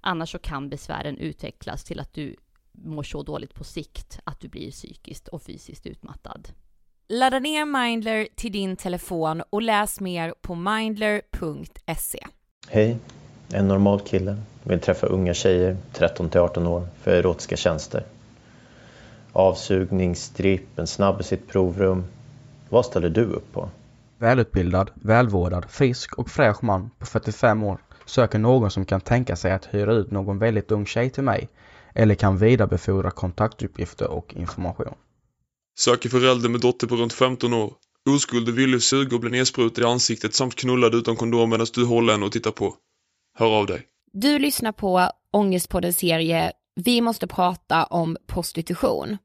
Annars så kan besvären utvecklas till att du mår så dåligt på sikt att du blir psykiskt och fysiskt utmattad. Ladda ner Mindler till din telefon och läs mer på mindler.se. Hej, en normal kille. Vill träffa unga tjejer, 13 till 18 år, för erotiska tjänster. Avsugning, stripp, en snabb i sitt provrum. Vad ställer du upp på? Välutbildad, välvårdad, frisk och fräsch man på 45 år söker någon som kan tänka sig att hyra ut någon väldigt ung tjej till mig eller kan vidarebefordra kontaktuppgifter och information. Söker förälder med dotter på runt 15 år. Oskuld och villig suga och bli nedsprutad i ansiktet samt knullad utan kondom medan du håller henne och tittar på. Hör av dig. Du lyssnar på Ångestpoddens serie Vi måste prata om prostitution.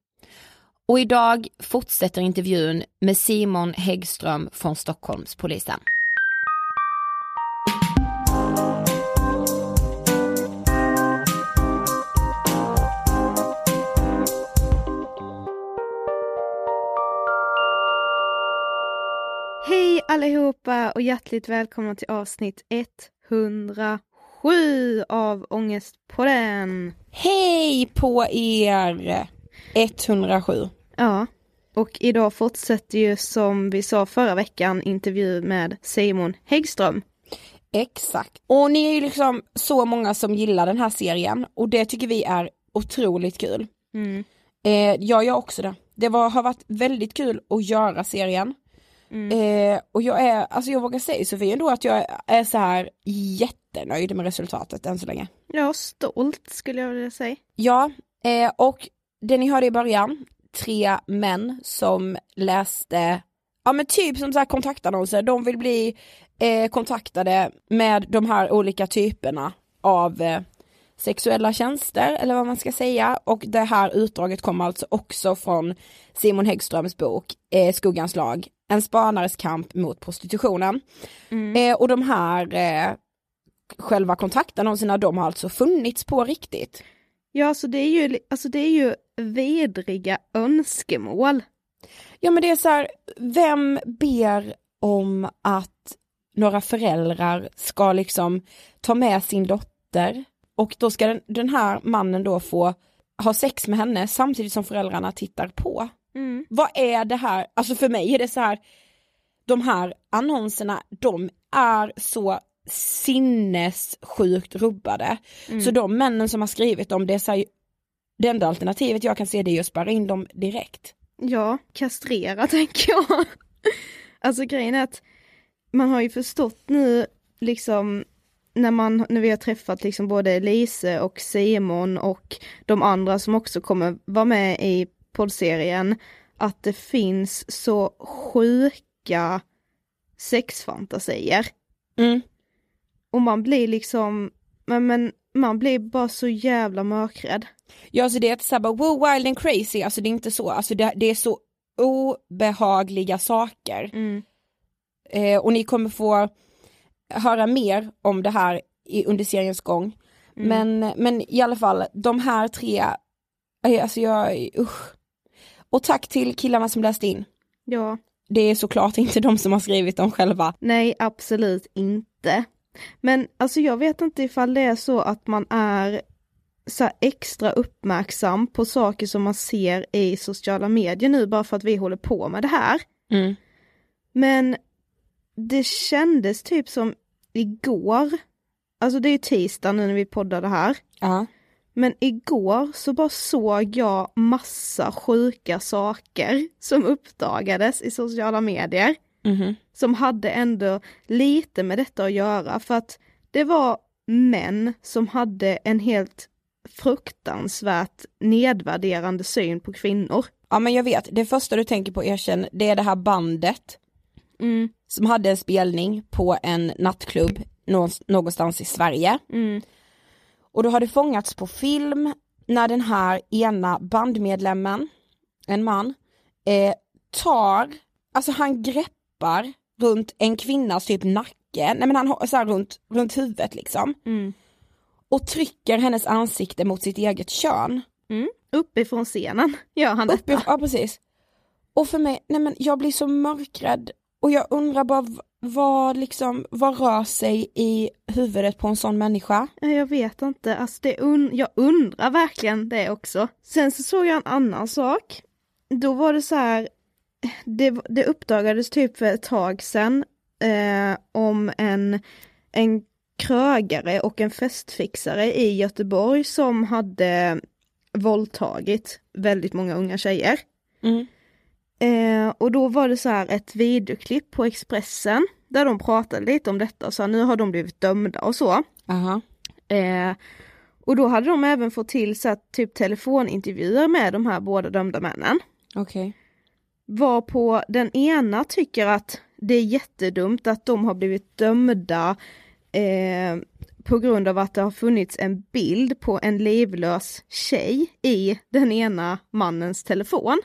Och idag fortsätter intervjun med Simon Häggström från Stockholmspolisen. Allihopa och hjärtligt välkomna till avsnitt 107 av Ångestpodden. Hej på er! 107. Ja, och idag fortsätter ju som vi sa förra veckan intervju med Simon Häggström. Exakt. Och ni är ju liksom så många som gillar den här serien och det tycker vi är otroligt kul. Mm. Eh, jag gör också det. Det var, har varit väldigt kul att göra serien. Mm. Eh, och jag är, alltså jag vågar säga Sofie ändå att jag är så här jättenöjd med resultatet än så länge. Ja, stolt skulle jag vilja säga. Ja, eh, och det ni hörde i början, tre män som läste, ja men typ som så här kontaktannonser, de vill bli eh, kontaktade med de här olika typerna av eh, sexuella tjänster eller vad man ska säga och det här utdraget kommer alltså också från Simon Häggströms bok eh, Skuggans lag, en spanares kamp mot prostitutionen. Eh, och de här eh, själva kontaktannonserna de har alltså funnits på riktigt. Ja, alltså det är ju, alltså det är ju vedriga önskemål. Ja men det är så här, vem ber om att några föräldrar ska liksom ta med sin dotter och då ska den, den här mannen då få ha sex med henne samtidigt som föräldrarna tittar på. Mm. Vad är det här, alltså för mig är det så här, de här annonserna, de är så sinnessjukt rubbade. Så de männen som har skrivit dem, det är så här, det enda alternativet jag kan se det är att spärra in dem direkt. Ja, kastrera tänker jag. Alltså grejen är att man har ju förstått nu liksom när man, när vi har träffat liksom både Lise och Simon och de andra som också kommer vara med i poddserien, att det finns så sjuka sexfantasier. Mm. Och man blir liksom, men, men man blir bara så jävla mörkrädd. Ja alltså det är så här bara wow wild and crazy, alltså det är inte så, alltså det, det är så obehagliga saker. Eh, och ni kommer få höra mer om det här i, under seriens gång. Men, men i alla fall, de här tre, alltså jag, usch. Och tack till killarna som läste in. Ja, Det är såklart inte de som har skrivit dem själva. nej absolut inte. Men alltså jag vet inte ifall det är så att man är så extra uppmärksam på saker som man ser i sociala medier nu bara för att vi håller på med det här. Mm. Men det kändes typ som igår, alltså det är tisdag nu när vi poddar det här, Ja. men igår så bara såg jag massa sjuka saker som uppdagades i sociala medier. Mhm. som hade ändå lite med detta att göra för att det var män som hade en helt fruktansvärt nedvärderande syn på kvinnor. Ja men jag vet, det första du tänker på erkänn, det är det här bandet Mm, som hade en spelning på en nattklubb nå- någonstans i Sverige. mm, Och då har det fångats på film när den här ena bandmedlemmen, en man, eh, tar, alltså han greppar runt en kvinnas typ nacke nej men han har så här runt, runt huvudet liksom. Mm. Och trycker hennes ansikte mot sitt eget kön. Mm. Uppifrån scenen gör han detta. Uppif- ja precis. Och för mig, nej men jag blir så mörkrädd och jag undrar bara vad liksom, vad rör sig i huvudet på en sån människa? Ja, Jag vet inte, alltså det un- jag undrar verkligen det också. Sen så såg jag en annan sak. Då var det så här, det, det uppdagades typ för ett tag sedan eh, om en, en krögare och en festfixare i Göteborg som hade våldtagit väldigt många unga tjejer. Mm. Eh, och då var det så här ett videoklipp på Expressen där de pratade lite om detta och sa nu har de blivit dömda och så. Aha. Eh, och då hade de även fått till så här, typ telefonintervjuer med de här båda dömda männen. Okej. Var på den ena tycker att det är jättedumt att de har blivit dömda eh, på grund av att det har funnits en bild på en livlös tjej i den ena mannens telefon.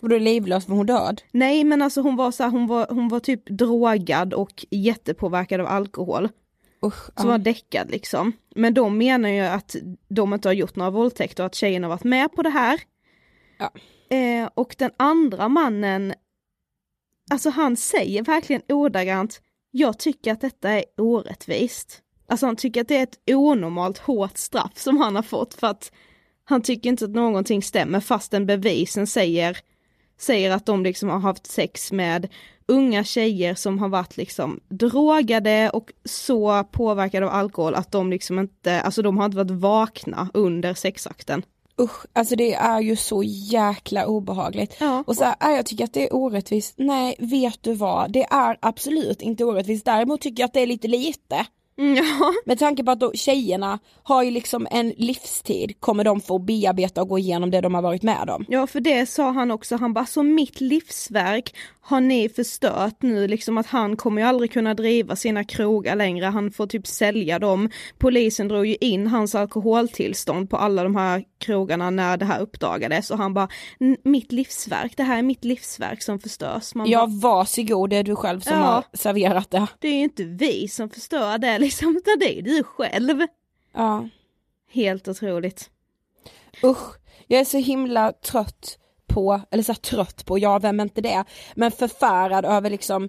Då är livlös, var hon död? Nej men alltså hon var så här, hon var, hon var typ drogad och jättepåverkad av alkohol. Usch, Som ja. var däckad liksom. Men de menar ju att de inte har gjort några våldtäkter och att tjejen har varit med på det här. Ja. Eh, och den andra mannen, alltså han säger verkligen ordagrant, jag tycker att detta är orättvist. Alltså han tycker att det är ett onormalt hårt straff som han har fått för att han tycker inte att någonting stämmer fastän bevisen säger, säger att de liksom har haft sex med unga tjejer som har varit liksom drogade och så påverkade av alkohol att de liksom inte, alltså de har inte varit vakna under sexakten. Usch, alltså det är ju så jäkla obehagligt. Ja. Och så här, "Ah, jag tycker att det är orättvist. Nej, vet du vad? Det är absolut inte orättvist. Däremot tycker jag att det är lite lite. Mm, Ja. Med tanke på att då, tjejerna har ju liksom en livstid, kommer de få bearbeta och gå igenom det de har varit med om. Ja för det sa han också, han bara så mitt livsverk har ni förstört nu, liksom att han kommer ju aldrig kunna driva sina krogar längre, han får typ sälja dem. Polisen drog ju in hans alkoholtillstånd på alla de här krogarna när det här uppdagades och han bara, "N- mitt livsverk, det här är mitt livsverk som förstörs. Man Ja bara, varsågod, det är du själv som Ja. har serverat det. det är ju inte vi som förstör det liksom, det är du själv. Ja. Helt otroligt. Usch, jag är så himla trött på, eller så trött på, ja vem är inte det, men förfärad över liksom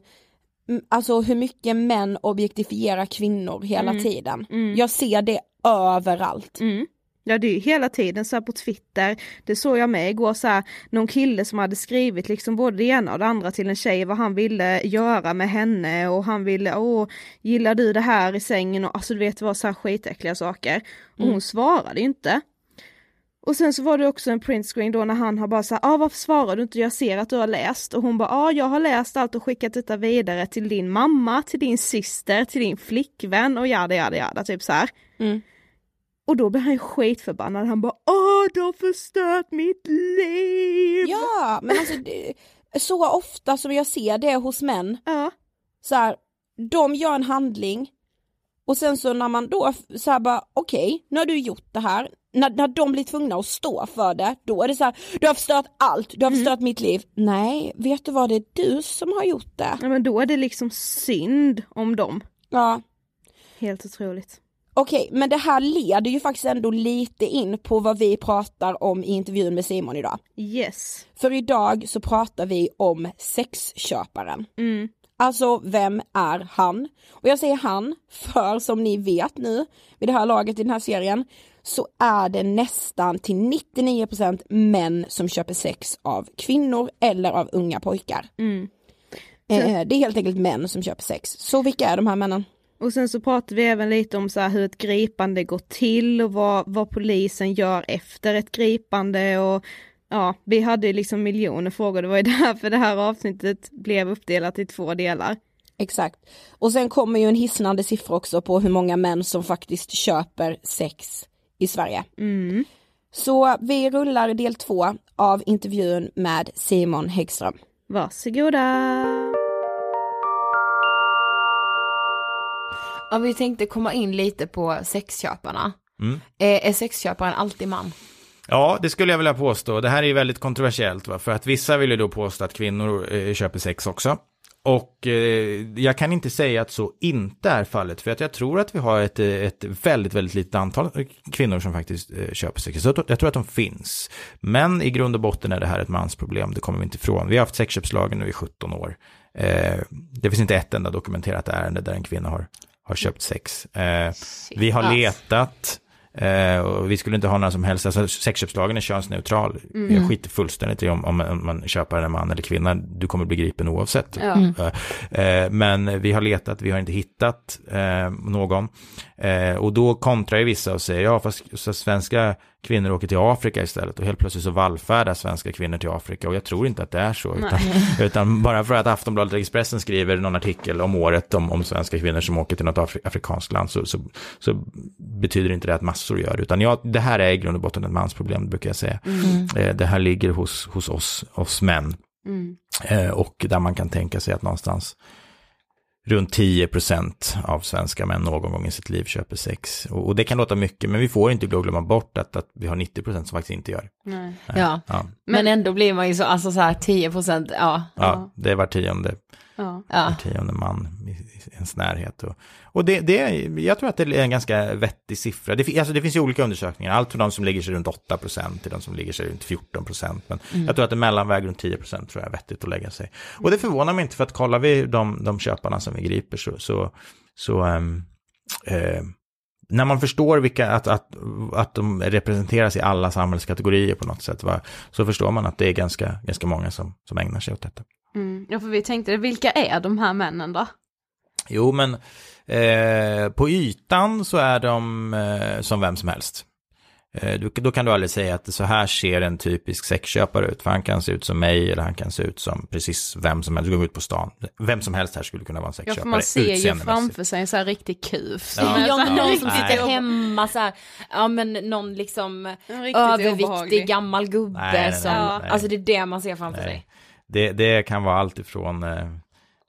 Alltså hur mycket män objektifierar kvinnor hela Mm. tiden. Mm. Jag ser det överallt. Mm. Ja det är ju hela tiden så här på Twitter, det såg jag med igår så här, någon kille som hade skrivit liksom både det ena och det andra till en tjej vad han ville göra med henne och han ville, åh, gillar du det här i sängen och alltså du vet det var så här skitäckliga saker. Och Mm. hon svarade inte. Och sen så var det också en printscreen då när han har bara sagt, ah varför svarar du inte, jag ser att du har läst. Och hon bara, ja ah, jag har läst allt och skickat detta vidare till din mamma, till din syster, till din flickvän och jada jada jada, typ så här. Mm. Och då blir han skitförbannad, han bara åh du har förstört mitt liv! Ja, men alltså det, så ofta som jag ser det hos män, Ja. så här, de gör en handling och sen så när man då så här bara okej, nu har du gjort det här, när, när de blir tvungna att stå för det, då är det så här, du har förstört allt, du har förstört mitt liv. Nej, vet du vad, det är du som har gjort det. ja men då är det liksom synd om dem. Ja, Helt otroligt. Okej, men det här leder ju faktiskt ändå lite in på vad vi pratar om i intervjun med Simon idag. Yes. För idag så pratar vi om sexköparen. Mm. Alltså vem är han? Och jag säger han för som ni vet nu vid det här laget i den här serien så är det nästan till 99% män som köper sex av kvinnor eller av unga pojkar. Mm. Eh, det är helt enkelt män som köper sex. Så vilka är de här männen? Och sen så pratar vi även lite om så här hur ett gripande går till och vad, vad polisen gör efter ett gripande och ja, vi hade ju liksom miljoner frågor, det var ju därför det här avsnittet blev uppdelat i två delar. Exakt. Och sen kommer ju en hisnande siffra också på hur många män som faktiskt köper sex i Sverige. Mm. Så vi rullar del två av intervjun med Simon Häggström. Varsågoda! Ja, vi tänkte komma in lite på sexköparna. Mm. Eh, är sexköparen alltid man? Ja, det skulle jag vilja påstå. Det här är ju väldigt kontroversiellt, va? för att vissa vill ju då påstå att kvinnor eh, köper sex också. och eh, jag kan inte säga att så inte är fallet, för att jag tror att vi har ett, ett väldigt, väldigt litet antal kvinnor som faktiskt eh, köper sex. Så jag tror att de finns. Men i grund och botten är det här ett mansproblem, det kommer vi inte ifrån. Vi har haft sexköpslagen nu i 17 år. Eh, det finns inte ett enda dokumenterat ärende där en kvinna har, har köpt sex. Eh, vi har letat Eh, och vi skulle inte ha några som helst, alltså sexköpslagen är könsneutral. Mm. Jag skiter fullständigt i om, om, man köper en man eller kvinna, du kommer bli gripen oavsett. Ja. Mm. Eh, men vi har letat, vi har inte hittat eh, någon. Eh, och då kontrar ju vissa och säger, ja fast svenska kvinnor åker till Afrika istället och helt plötsligt så vallfärdar svenska kvinnor till Afrika och jag tror inte att det är så. Utan, utan, bara för att Aftonbladet och Expressen skriver någon artikel om året om, om svenska kvinnor som åker till något afri afrikanskt land så, så, så, betyder inte det att massor gör. Utan ja, det här är i grund och botten ett mansproblem brukar jag säga. Mm. Eh, det här ligger hos, hos oss, oss män. Mm. Eh, och där man kan tänka sig att någonstans runt 10% av svenska män någon gång i sitt liv köper sex. Och, och, det kan låta mycket, men vi får inte glömma bort att, att vi har 90% som faktiskt inte gör. Nej. Ja. ja. Men ändå blir man ju så, alltså så här 10 procent, ja. Ja, det är var tionde, ja. var tionde man i, ens närhet. Och, och det, det, jag tror att det är en ganska vettig siffra. Det, alltså det finns ju olika undersökningar, allt från de som ligger sig runt 8% till de som ligger sig runt 14% Men Mm. jag tror att en mellanväg runt 10 tror jag är vettigt att lägga sig. Och det förvånar mig inte, för att kollar vi de, de köparna som vi griper så, så, så um, eh, när man förstår vilka, att, att, att de representeras i alla samhällskategorier på något sätt, va, så förstår man att det är ganska, ganska många som, som ägnar sig åt detta. Mm. Ja, för vi tänkte, vilka är de här männen då? Jo, men eh, på ytan så är de eh, som vem som helst. Eh, du, då kan du aldrig säga att så här ser en typisk sexköpare ut, för han kan se ut som mig eller han kan se ut som precis vem som helst. Du går ut på stan, vem som helst här skulle kunna vara en Ja, sexköpare. för man ser ju framför sig en så här riktig kuf. Ja. Ja, någon som riktigt sitter ob- hemma så här, ja men någon liksom överviktig obehaglig. gammal gubbe Nej, nej, nej, som, nej. alltså det är det man ser framför sig. Det, det kan vara allt ifrån eh,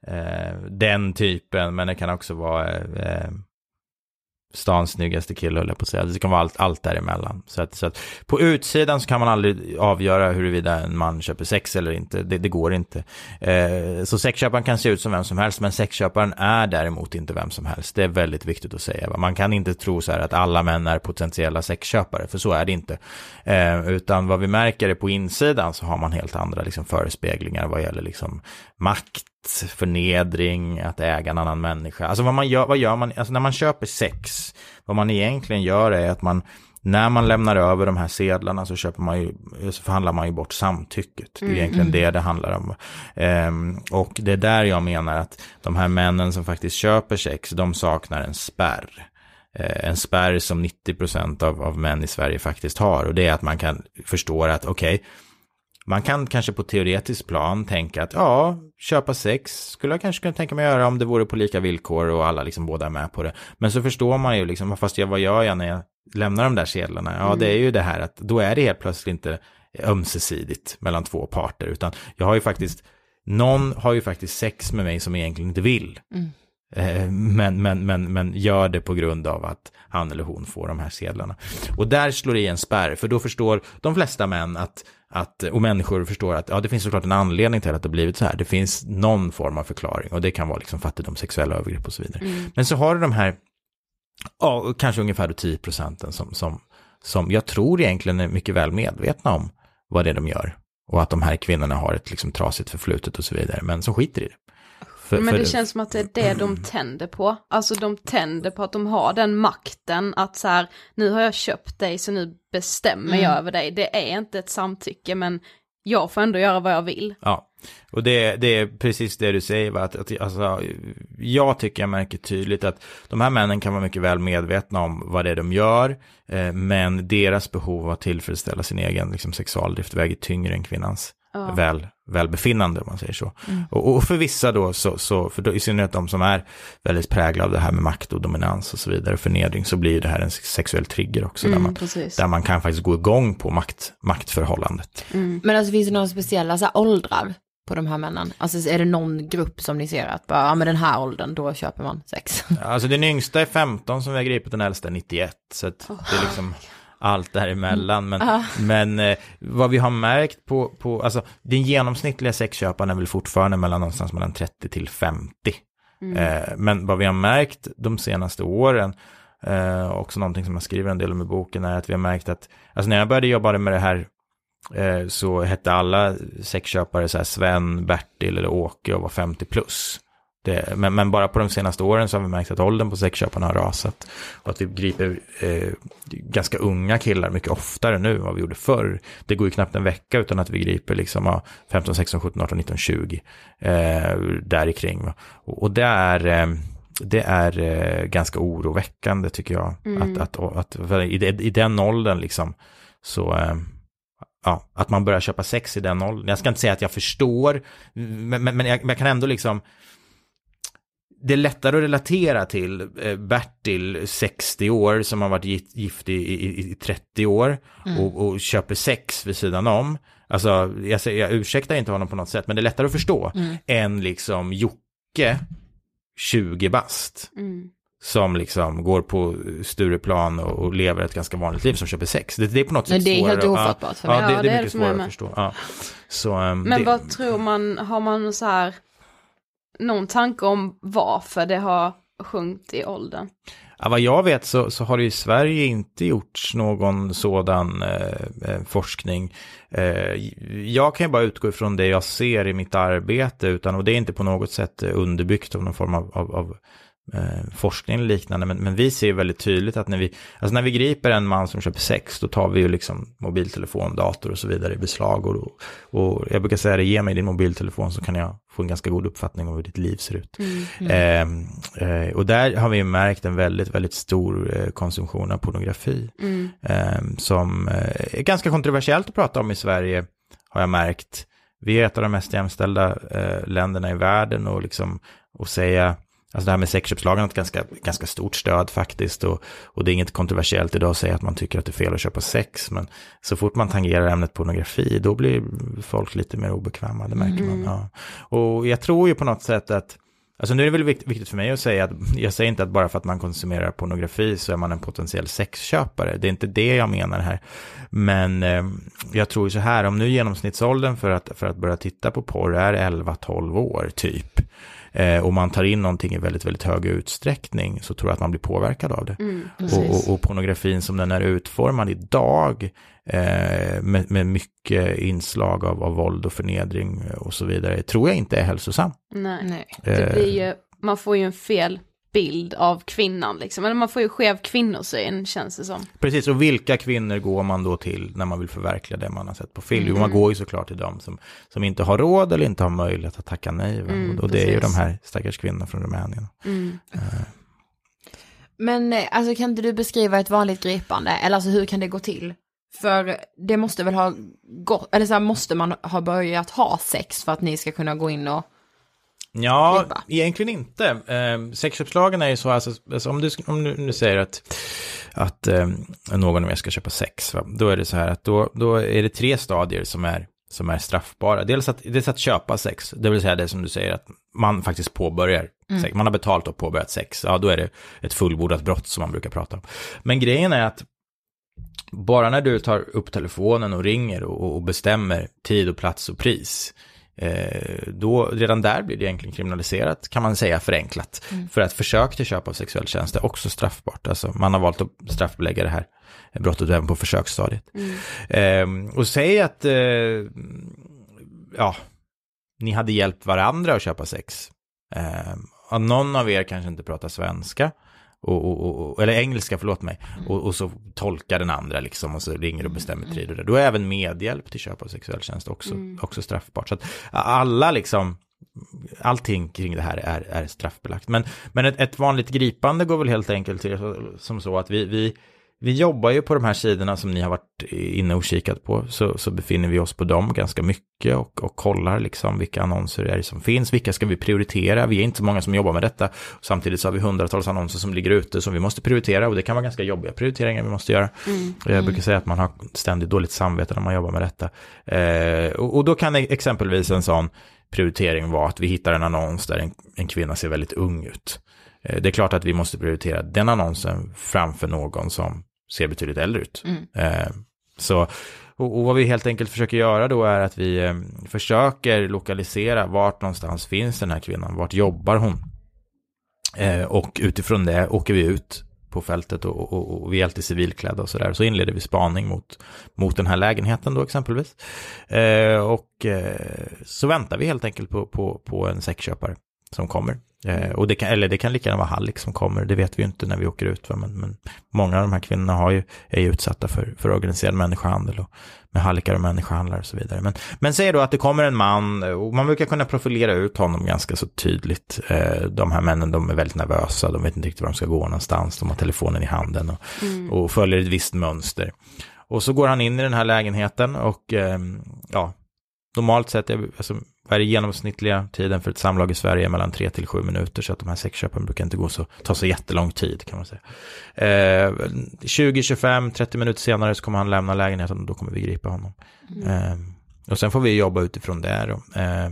eh, den typen, men det kan också vara eh, eh stans snyggaste kille, höll jag på att säga. Det kan vara allt, allt däremellan. Så att, så att på utsidan så kan man aldrig avgöra huruvida en man köper sex eller inte. Det, det går inte. Eh, så sexköparen kan se ut som vem som helst, men sexköparen är däremot inte vem som helst. Det är väldigt viktigt att säga. Man kan inte tro så här att alla män är potentiella sexköpare, för så är det inte. Eh, utan vad vi märker är på insidan så har man helt andra liksom, förespeglingar vad gäller liksom, makt, förnedring, att äga en annan människa. Alltså vad man gör, vad gör man, alltså när man köper sex, vad man egentligen gör är att man, när man lämnar över de här sedlarna så köper man ju, så förhandlar man ju bort samtycket. Det är Mm. egentligen det det handlar om. Ehm, och det är där jag menar att de här männen som faktiskt köper sex, de saknar en spärr. Eh, en spärr som 90% av, av män i Sverige faktiskt har. Och det är att man kan förstå att okej, man kan kanske på teoretiskt plan tänka att ja, köpa sex skulle jag kanske kunna tänka mig göra om det vore på lika villkor och alla liksom båda är med på det. Men så förstår man ju liksom, fast jag, vad gör jag när jag lämnar de där sedlarna? Ja, Mm. det är ju det här att då är det helt plötsligt inte ömsesidigt mellan två parter, utan jag har ju faktiskt, någon har ju faktiskt sex med mig som egentligen inte vill. Mm. Eh, Men, men, men, men gör det på grund av att han eller hon får de här sedlarna. Och där slår det i en spärr, för då förstår de flesta män att, att, och människor förstår att ja, det finns såklart en anledning till att det blivit så här. Det finns någon form av förklaring och det kan vara liksom fattigdom, sexuella övergrepp och så vidare. Mm. Men så har du de här, ja, kanske ungefär då 10 procenten som, som, som jag tror egentligen är mycket väl medvetna om vad det är de gör. Och att de här kvinnorna har ett liksom trasigt förflutet och så vidare, men som skiter i det. För- Men för- det känns som att det är det de tänder på. Alltså de tänder på att de har den makten att så här, nu har jag köpt dig så nu bestämmer Mm. jag över dig. Det är inte ett samtycke men jag får ändå göra vad jag vill. Ja, och det, det är precis det du säger. Va? Att, att, alltså, jag tycker jag märker tydligt att de här männen kan vara mycket väl medvetna om vad det är de gör, eh, men deras behov av att tillfredsställa sin egen liksom, sexualdrift väger tyngre än kvinnans Ja. väl, välbefinnande, om man säger så. Mm. Och, och för vissa då, så, så för då, i synnerhet de som är väldigt präglade av det här med makt och dominans och så vidare, förnedring, så blir det här en sexuell trigger också, där, Mm, man, precis. där man kan faktiskt gå igång på makt, maktförhållandet. Men alltså finns det några speciella så här, åldrar på de här männen? Alltså är det någon grupp som ni ser att bara, ja men den här åldern, då köper man sex? Alltså den yngsta är 15 som vi har gripit, den äldsta är 91. Så att det är liksom, allt däremellan. Men, Ja. men eh, vad vi har märkt på, på, alltså den genomsnittliga sexköparen är väl fortfarande mellan någonstans mellan 30 till 50. Mm. Eh, men vad vi har märkt de senaste åren, eh, också någonting som jag skriver en del om i boken, är att vi har märkt att, alltså när jag började jobba med det här eh, så hette alla sexköpare så här Sven, Bertil eller Åke och var 50 plus. Det, men, men bara på de senaste åren så har vi märkt att åldern på sexköparna har rasat. Och att vi griper eh, ganska unga killar mycket oftare nu än vad vi gjorde förr. Det går ju knappt en vecka utan att vi griper liksom ja, 15, 16, 17, 18, 19, 20. Eh, där kring. Och, och det är... Eh, det är eh, ganska oroväckande tycker jag. Mm. Att, att, att, i, I den åldern liksom så, eh, ja, att man börjar köpa sex i den åldern. Jag ska inte säga att jag förstår, men, men, men, jag, men jag kan ändå liksom, det är lättare att relatera till eh, Bertil, 60 år, som har varit gift, i, i, i 30 år Mm. och, och köper sex vid sidan om. Alltså, jag, jag ursäktar inte honom på något sätt, men det är lättare att förstå Mm. än liksom Jocke, 20 bast Mm. som liksom går på Stureplan och, och lever ett ganska vanligt liv som köper sex. Det, det är på något sätt det är helt svårare- ofattbart för mig. Ja, Ja, det det är mycket svårare att förstå. Ja. Så, ehm, Men vad tror man, har man så här någon tanke om varför det har sjunkit i åldern? ja, vad jag vet så, så har det i Sverige inte gjorts någon sådan eh, eh forskning. Eh, jag kan ju bara utgå ifrån det jag ser i mitt arbete, utan, och det är inte på något sätt eh, underbyggt av någon form av, av, av eh, forskning eller liknande, men, men vi ser väldigt tydligt att när vi, alltså när vi griper en man som köper sex, då tar vi ju liksom mobiltelefon, dator och så vidare i beslag. Och, och jag brukar säga det, ge mig din mobiltelefon så kan jag få en ganska god uppfattning om hur ditt liv ser ut. Mm. Eh, eh, och där har vi märkt en väldigt, väldigt stor eh, konsumtion av pornografi. Mm. Eh, som är ganska kontroversiellt att prata om i Sverige, har jag märkt. Vi är ett av de mest jämställda eh, länderna i världen och liksom, och säga, alltså det här med sexköpslagen har ett ganska, ganska stort stöd faktiskt och, och det är inget kontroversiellt idag att säga att man tycker att det är fel att köpa sex, men så fort man tangerar ämnet pornografi, då blir folk lite mer obekväma, det märker man. Mm. Ja. Och jag tror ju på något sätt att Alltså nu är det väl vikt- viktigt för mig att säga att jag säger inte att bara för att man konsumerar pornografi så är man en potentiell sexköpare. Det är inte det jag menar här. Men eh, jag tror ju så här, om nu genomsnittsåldern för att, för att börja titta på porr är 11-12 år typ. Eh, och man tar in någonting i väldigt, väldigt hög utsträckning så tror jag att man blir påverkad av det. Mm, och, och, och pornografin som den är utformad idag eh, med, med mycket inslag av, av våld och förnedring och så vidare tror jag inte är hälsosam. Nej. Nej. Det Eh. blir ju, man får ju en fel bild av kvinnan liksom, eller man får ju skev kvinnosyn känns det som. Precis, och vilka kvinnor går man då till när man vill förverkliga det man har sett på film? Jo, Mm. man går ju såklart till dem som, som inte har råd eller inte har möjlighet att tacka nej. Mm, och det är ju de precis. här stackars kvinnorna från Rumänien. Mm. Men eh, alltså kan inte du beskriva ett vanligt gripande? Eller alltså hur kan det gå till? För det måste väl ha gått, eller så här, måste man ha börjat ha sex för att ni ska kunna gå in och... Ja, Klippa. egentligen inte. Eh, sexköpslagen är ju så, alltså, alltså om du, om du nu säger att, att eh, någon av er ska köpa sex, va? då är det så här att då, då är det tre stadier som är, som är straffbara. Dels att, dels att köpa sex, det vill säga det som du säger att man faktiskt påbörjar Mm. sex. Man har betalt och påbörjat sex, ja då är det ett fullbordat brott som man brukar prata om. Men grejen är att bara när du tar upp telefonen och ringer och, och bestämmer tid och plats och pris, då redan där blir det egentligen kriminaliserat, kan man säga förenklat. Mm. För att försök till köp av sexuell tjänst är också straffbart. Alltså man har valt att straffbelägga det här brottet även på försöksstadiet. Eh, och säg att, eh, ja, ni hade hjälpt varandra att köpa sex. Eh, någon av er kanske inte pratar svenska. Och, och, och, eller engelska, förlåt mig. Och, och så tolkar den andra liksom och så ringer och bestämmer tid och det. Då är även medhjälp till köp av sexuell tjänst också, Mm. också straffbart. Så att alla liksom, allting kring det här är, är straffbelagt. Men, men ett, ett vanligt gripande går väl helt enkelt till som så att vi, vi, vi jobbar ju på de här sidorna som ni har varit inne och kikat på, så, så befinner vi oss på dem ganska mycket och, och kollar liksom vilka annonser är det som finns, vilka ska vi prioritera, vi är inte så många som jobbar med detta, samtidigt så har vi hundratals annonser som ligger ute som vi måste prioritera och det kan vara ganska jobbiga prioriteringar vi måste göra. Mm. Jag brukar säga att man har ständigt dåligt samvete när man jobbar med detta. Eh, och, och då kan exempelvis en sån prioritering vara att vi hittar en annons där en, en kvinna ser väldigt ung ut. Eh, Det är klart att vi måste prioritera den annonsen framför någon som ser betydligt äldre ut. Mm. Eh, så, och, och vad vi helt enkelt försöker göra då är att vi eh, försöker lokalisera vart någonstans finns den här kvinnan, vart jobbar hon? Eh, och utifrån det åker vi ut på fältet och, och, och vi är alltid civilklädda och sådär. Så inleder vi spaning mot, mot den här lägenheten då exempelvis. Och så väntar vi helt enkelt på, på, på en sexköpare som kommer. Eh, och det kan, eller det kan lika gärna vara Hallik som kommer, det vet vi inte när vi åker ut. Va? Men, men många av de här kvinnorna har ju, är ju utsatta för, för organiserad människohandel och med hallickar och människohandlare och så vidare. Men, men säg då att det kommer en man och man brukar kunna profilera ut honom ganska så tydligt. Eh, de här männen de är väldigt nervösa, de vet inte riktigt var de ska gå någonstans, de har telefonen i handen och, Mm. och följer ett visst mönster. Och så går han in i den här lägenheten och eh, ja, normalt sett, alltså, vad är det genomsnittliga tiden för ett samlag i Sverige är mellan 3 till 7 minuter, så att de här sexköpen brukar inte gå så, ta så jättelång tid kan man säga. Eh, 20, 25, 30 minuter senare så kommer han lämna lägenheten och då kommer vi gripa honom. Eh, och sen får vi jobba utifrån det eh,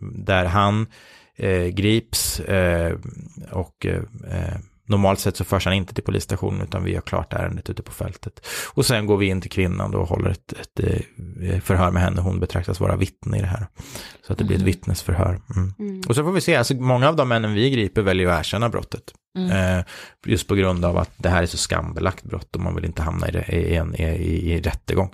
där han eh, grips eh, och eh, normalt sett så förs han inte till polisstationen utan vi har klart ärendet ute på fältet. Och sen går vi in till kvinnan då och håller ett, ett eh, förhör med henne. Hon betraktas vara vittne i det här. Så att det blir ett Mhm. vittnesförhör. Mm. Mm. Och så får vi se, alltså många av de männen vi griper väljer att erkänna brottet. Mm. Eh, just på grund av att det här är så skambelagt brott och man vill inte hamna i, det, i, en, i, i, i rättegång.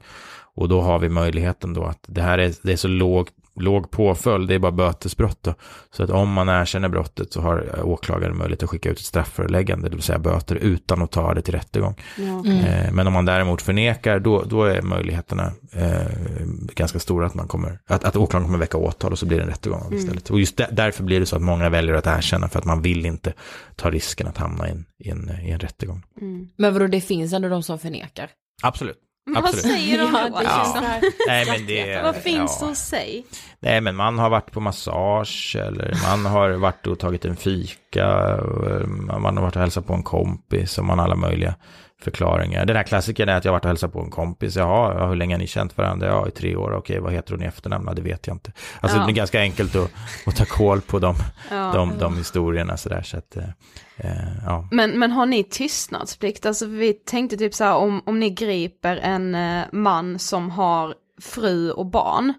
Och då har vi möjligheten då att det här är, det är så låg, låg påföljd, det är bara bötesbrott då. Så att om man erkänner brottet så har åklagaren möjlighet att skicka ut ett strafföreläggande, det vill säga böter, utan att ta det till rättegång. Ja, okej. Eh, men om man däremot förnekar, då, då är möjligheterna eh, ganska stora att man kommer, att, att åklagaren kommer väcka åtal och så blir det en rättegång Mm. istället. Och just där, därför blir det så att många väljer att erkänna för att man vill inte ta risken att hamna i en, i en, i en rättegång. Men vadå, det finns ändå de som förnekar? Absolut. Men Absolut. vad säger de Ja, då? det Ja. så här Nej, men det- Vad finns ja. det att säga? Nej, men man har varit på massage eller man har varit och tagit en fika, eh, man har varit och hälsat på en kompis och man har alla möjliga förklaringar. Den här klassikern är att jag varit och hälsat på en kompis, jaha, ja, hur länge har ni känt varandra? Ja, i tre år, okej, vad heter hon i efternamn? Ja, det vet jag inte. Alltså Ja. det är ganska enkelt att, att ta koll på de, Ja. de, de historierna sådär, så att, eh, eh, ja. Men, men har ni tystnadsplikt? Alltså vi tänkte typ så här om, om ni griper en eh, man som har fru och barn,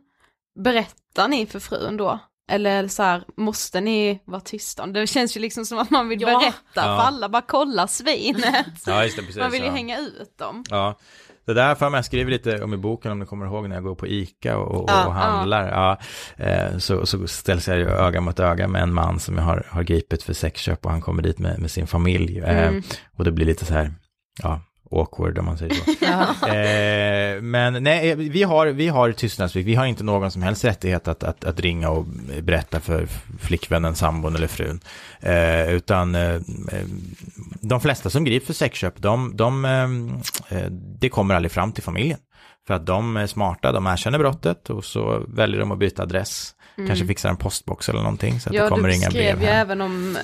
berättar ni för frun då? Eller så här, måste ni vara tysta? Det känns ju liksom som att man vill Ja. berätta Ja. för alla, bara kolla svinet. Ja, just det, precis, man vill ju ja. hänga ut dem. Ja, det där får jag skriva lite om i boken om ni kommer ihåg när jag går på ICA och, och, Ja, och handlar. Ja. Eh, så, så ställs jag ju öga mot öga med en man som jag har, har gripit för sexköp och han kommer dit med, med sin familj. Eh, Mm. och det blir lite så här, ja, awkward om man säger så. eh, men nej, vi har, vi har tystnadsplikt. Vi har inte någon som helst rättighet att, att, att ringa och berätta för flickvännen, sambon eller frun. Eh, utan eh, de flesta som grips för sexköp, de, de, eh, eh, det kommer aldrig fram till familjen. För att de är smarta, de erkänner brottet och så väljer de att byta adress. Mm. Kanske fixar en postbox eller någonting så att Ja, det kommer du inga skrev brev ju hem. även om,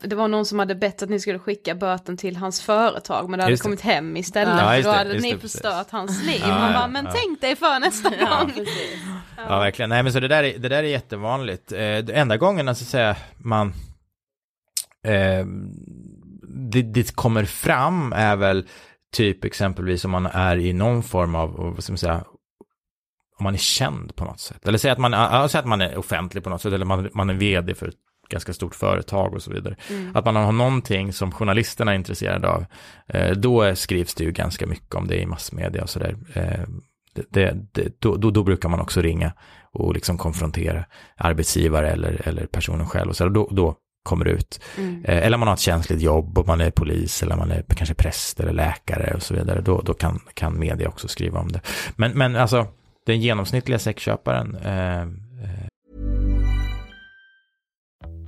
det var någon som hade bett att ni skulle skicka böten till hans företag, men det hade Just det. kommit hem istället, Ja, för då det, hade ni det, precis. förstört hans liv. Ja, Man ja, bara, men ja. tänk dig för nästa gång. Ja, verkligen. Nej, men så det där är, det där är jättevanligt. Eh, det enda gången, alltså säga, man... Eh, det, det kommer fram är väl typ exempelvis om man är i någon form av, vad ska man säga, om man är känd på något sätt. Eller säg att man, säg att man är offentlig på något sätt, eller man, man är vd för ett ganska stort företag och så vidare. Mm. Att man har någonting som journalisterna är intresserade av, eh, då skrivs det ju ganska mycket om det i massmedia och sådär. Eh, det, det, då, då, då brukar man också ringa och liksom konfrontera arbetsgivare eller, eller personen själv. Och så då, då kommer det ut. Mm. Eh, eller man har ett känsligt jobb och man är polis eller man är kanske präst eller läkare och så vidare. Då, då kan, kan media också skriva om det. Men, men alltså, den genomsnittliga sexköparen eh,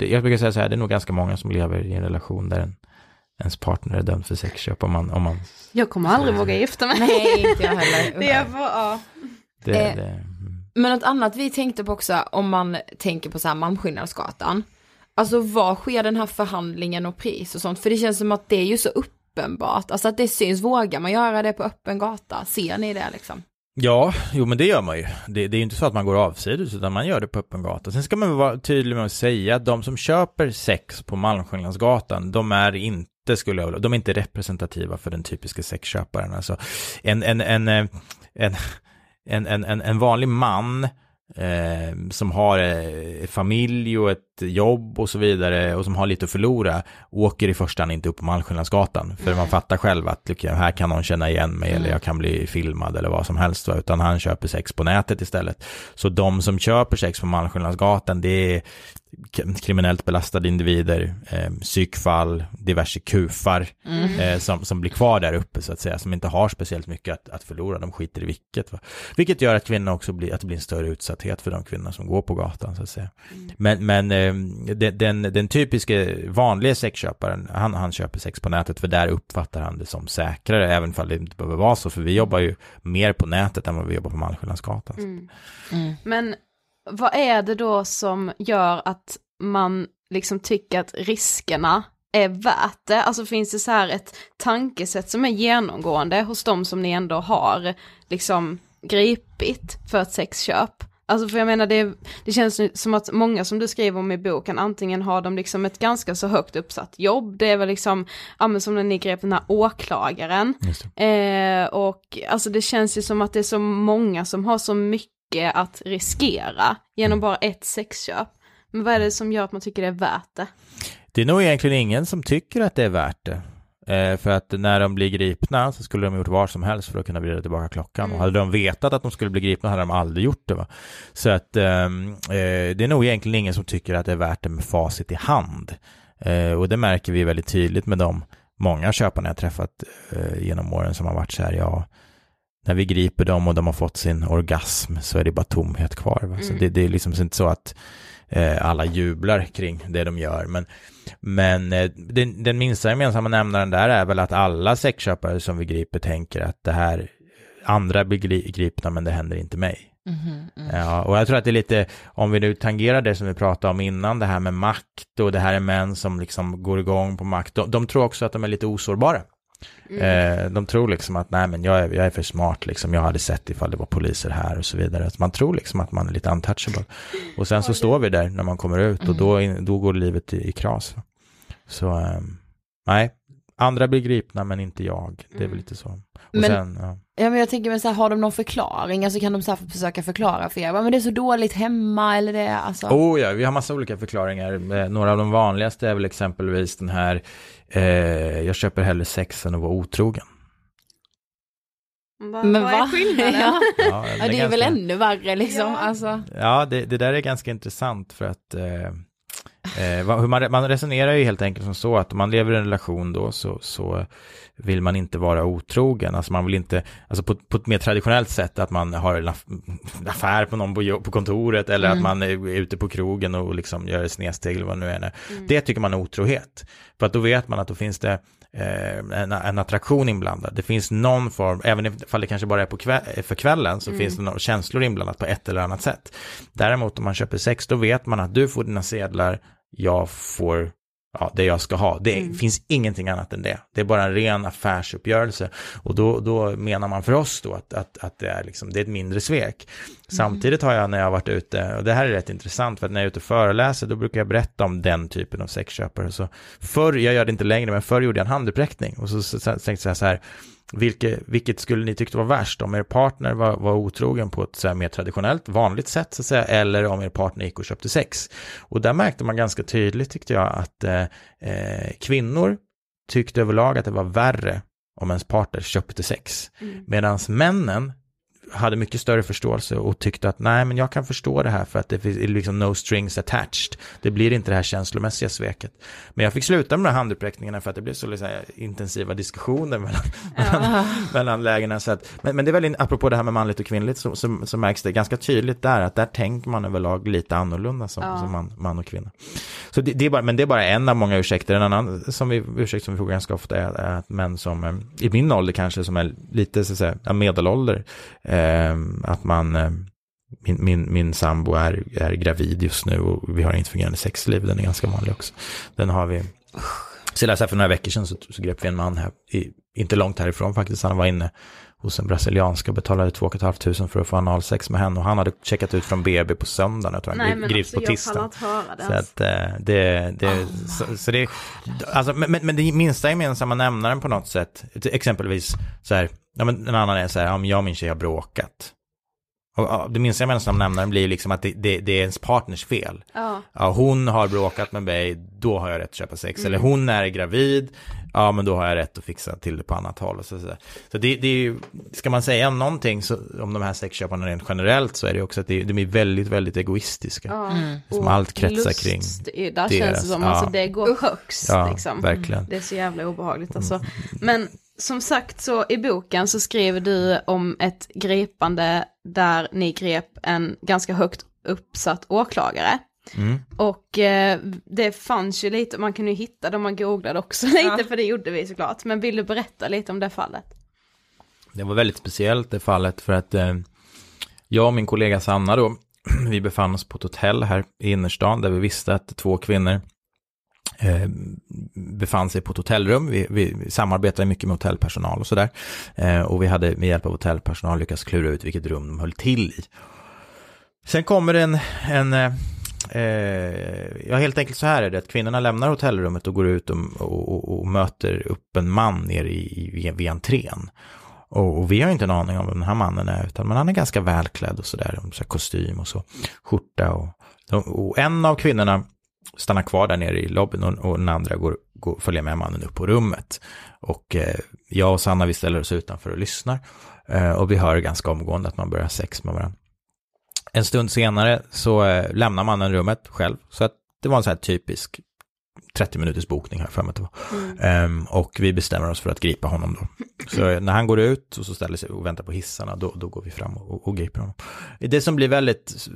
Det, jag brukar säga så här, det är nog ganska många som lever i en relation där en, ens partner är dömd för sexköp om man, om man Jag kommer aldrig våga gifta mig. Nej, inte jag heller. det är bara, ja. det, Eh, det, Men något annat vi tänkte på också, om man tänker på så här Malmskillnadsgatan. Alltså var sker den här förhandlingen och pris och sånt? För det känns som att det är ju så uppenbart, alltså att det syns, vågar man göra det på öppen gata? Ser ni det liksom? Ja, jo men det gör man ju. Det, det är ju inte så att man går avsides utan man gör det på öppen gata. Sen ska man vara tydlig med att säga att de som köper sex på Malmskillnadsgatan, de är inte, skulle jag de är inte representativa för den typiska sexköparen. Alltså en, en, en, eh, en, en, en, en, en vanlig man eh, som har eh, familj och ett jobb och så vidare och som har lite att förlora åker i första hand inte upp på Malmskillnadsgatan. För man fattar själv att liksom, här kan någon känna igen mig eller jag kan bli filmad eller vad som helst. Va? Utan han köper sex på nätet istället. Så de som köper sex på Malmskillnadsgatan det är kriminellt belastade individer, eh, psykfall, diverse kufar Mm. eh, som, som blir kvar där uppe så att säga, som inte har speciellt mycket att, att förlora, de skiter i vilket. Va? Vilket gör att kvinnor också blir, att det blir en större utsatthet för de kvinnor som går på gatan så att säga. Men, men eh, den, den, den typiska vanliga sexköparen, han, han köper sex på nätet för där uppfattar han det som säkrare, även om det inte behöver vara så, för vi jobbar ju mer på nätet än vad vi jobbar på Malmskillnadsgatan. Mm. Men vad är det då som gör att man liksom tycker att riskerna är värt det? Alltså finns det så här ett tankesätt som är genomgående hos de som ni ändå har liksom gripit för ett sexköp? Alltså för jag menar det, det känns som att många som du skriver om i boken antingen har de liksom ett ganska så högt uppsatt jobb, det är väl liksom, ja men som när ni grep den här åklagaren. Eh, och alltså det känns ju som att det är så många som har så mycket att riskera genom bara ett sexköp. Men vad är det som gör att man tycker det är värt det? Det är nog egentligen ingen som tycker att det är värt det. Eh, för att när de blir gripna så skulle de gjort vad som helst för att kunna vrida tillbaka klockan. Mm. Och hade de vetat att de skulle bli gripna hade de aldrig gjort det. Va? Så att ehm, eh, det är nog egentligen ingen som tycker att det är värt det med facit i hand. Eh, och det märker vi väldigt tydligt med de många köparna jag träffat eh, genom åren som har varit så här, ja, när vi griper dem och de har fått sin orgasm så är det bara tomhet kvar. Va? Så Mm. det, det är liksom inte så att eh, alla jublar kring det de gör. Men, men eh, den, den minsta gemensamma nämnaren där är väl att alla sexköpare som vi griper tänker att det här, andra blir gri- gripna men det händer inte mig. Ja, och jag tror att det är lite, om vi nu tangerar det som vi pratade om innan, det här med makt och det här är män som liksom går igång på makt, de, de tror också att de är lite osårbara. Eh, de tror liksom att nej men jag är, jag är för smart liksom, jag hade sett ifall det var poliser här och så vidare. Så man tror liksom att man är lite untouchable. Och sen så står vi där när man kommer ut och då, då går livet i, i kras. Så ehm, nej, andra blir gripna men inte jag. Det är väl lite så. Och Men- sen, ja. Ja men jag tänker men så här, har de någon förklaring? Alltså kan de så här försöka förklara för er? Ja, Men det är så dåligt hemma eller det, alltså. Oh ja, vi har massa olika förklaringar. Eh, Några av de vanligaste är väl exempelvis den här, eh, jag köper hellre sex än att vara otrogen. Men vad är va? skillnaden? Ja. Ja, Ja, det är väl ganska- ännu värre liksom, alltså. Ja, det, det där är ganska intressant för att eh, eh, man, man resonerar ju helt enkelt som så att om man lever i en relation då så, så vill man inte vara otrogen. Alltså man vill inte, alltså på, på ett mer traditionellt sätt att man har en aff- affär på någon på, på kontoret eller Mm. att man är ute på krogen och liksom gör ett snedsteg eller vad det nu är. Mm. Det tycker man är otrohet. För att då vet man att då finns det en, en attraktion inblandad. Det finns någon form, även ifall det kanske bara är på kväll, för kvällen, så Mm. finns det några känslor inblandat på ett eller annat sätt. Däremot om man köper sex, då vet man att du får dina sedlar, jag får ja, det jag ska ha. Det Mm. finns ingenting annat än det. Det är bara en ren affärsuppgörelse. Och då, då menar man för oss då att, att, att det, är liksom, det är ett mindre svek. Samtidigt har jag när jag har varit ute, och det här är rätt intressant, för att när jag är ute och föreläser, då brukar jag berätta om den typen av sexköpare. Så förr, jag gör det inte längre, men förr gjorde jag en handuppräckning. Och så, så, så tänkte jag så här, vilket, vilket skulle ni tyckte var värst? Om er partner var, var otrogen på ett så mer traditionellt, vanligt sätt, så att säga, eller om er partner gick och köpte sex. Och där märkte man ganska tydligt, tyckte jag, att eh, eh, kvinnor tyckte överlag att det var värre om ens partner köpte sex. Mm. Medan männen hade mycket större förståelse och tyckte att nej, men jag kan förstå det här för att det finns liksom no strings attached. Det blir inte det här känslomässiga sveket. Men jag fick sluta med de här handuppräckningarna för att det blev så liksom, intensiva diskussioner mellan, mellan, mellan lägena. Så att, men, men det är väl, apropå det här med manligt och kvinnligt, så, så, så märks det ganska tydligt där att där tänker man överlag lite annorlunda som, Ja. som man, man och kvinna. Så det, det är bara, men det är bara en av många ursäkter. En annan som vi, ursäkt som vi får ganska ofta är, är att män som, eh, i min ålder kanske, som är lite så att säga, medelålder, eh, Eh, att man, eh, min, min, min sambo är, är gravid just nu och vi har inte fungerande sexliv, den är ganska vanlig också. Den har vi, så jag läste här för några veckor sedan så, så grep vi en man här, i, inte långt härifrån faktiskt, han var inne hos en brasilianska och betalade 2 500 för att få analsex med henne och han hade checkat ut från BB på söndagen, jag tror han Nej, grips alltså, på pallar tisdagen. Så att eh, det, det, så, så det, alltså, men, men- det minsta gemensamma nämnaren på något sätt, exempelvis så här, ja, men en annan är så här, ja, jag och min tjej har bråkat. Och, det minsta gemensamma nämnaren blir liksom att det, det, det är ens partners fel. Ja. Ja, hon har bråkat med mig, då har jag rätt att köpa sex. Mm. Eller hon är gravid, ja men då har jag rätt att fixa till det på annat håll. Och så, så, så det, det är ju, ska man säga någonting så, om de här sexköparna rent generellt så är det också att det, de är väldigt, väldigt egoistiska. Ja. Som Och allt kretsar kring luststyrda deras. känns det som, Ja. alltså det går högst Ja, liksom. verkligen. Det är så jävla obehagligt alltså. Men som sagt så i boken så skriver du om ett gripande där ni grep en ganska högt uppsatt åklagare. Mm. Och eh, det fanns ju lite, man kunde ju hitta det om man googlade också lite, Ja. för det gjorde vi såklart. Men vill du berätta lite om det fallet? Det var väldigt speciellt det fallet för att eh, jag och min kollega Sanna då, vi befann oss på ett hotell här i innerstan där vi visste att två kvinnor eh, befann sig på ett hotellrum. Vi, vi, samarbetade mycket med hotellpersonal och sådär. Eh, och vi hade med hjälp av hotellpersonal lyckats klura ut vilket rum de höll till i. Sen kommer en, en eh, eh ja helt enkelt så här är det att kvinnorna lämnar hotellrummet och går ut och, och, och, och möter upp en man nere i, i, vid, entrén. Och, och vi har inte en aning om vem den här mannen är, utan men han är ganska välklädd och sådär, så kostym och så, skjorta och, och en av kvinnorna stannar kvar där nere i lobbyn och, och den andra går, går, följer med mannen upp på rummet. Och eh, jag och Sanna vi ställer oss utanför och lyssnar. Eh, och vi hör ganska omgående att man börjar ha sex med varandra. En stund senare så eh, lämnar mannen rummet själv. Så att det var en sån här typisk 30 minuters bokning här för mig var. Ehm, och vi bestämmer oss för att gripa honom då. Så när han går ut och så ställer sig och väntar på hissarna, då, då går vi fram och, och griper honom. Det som blir väldigt,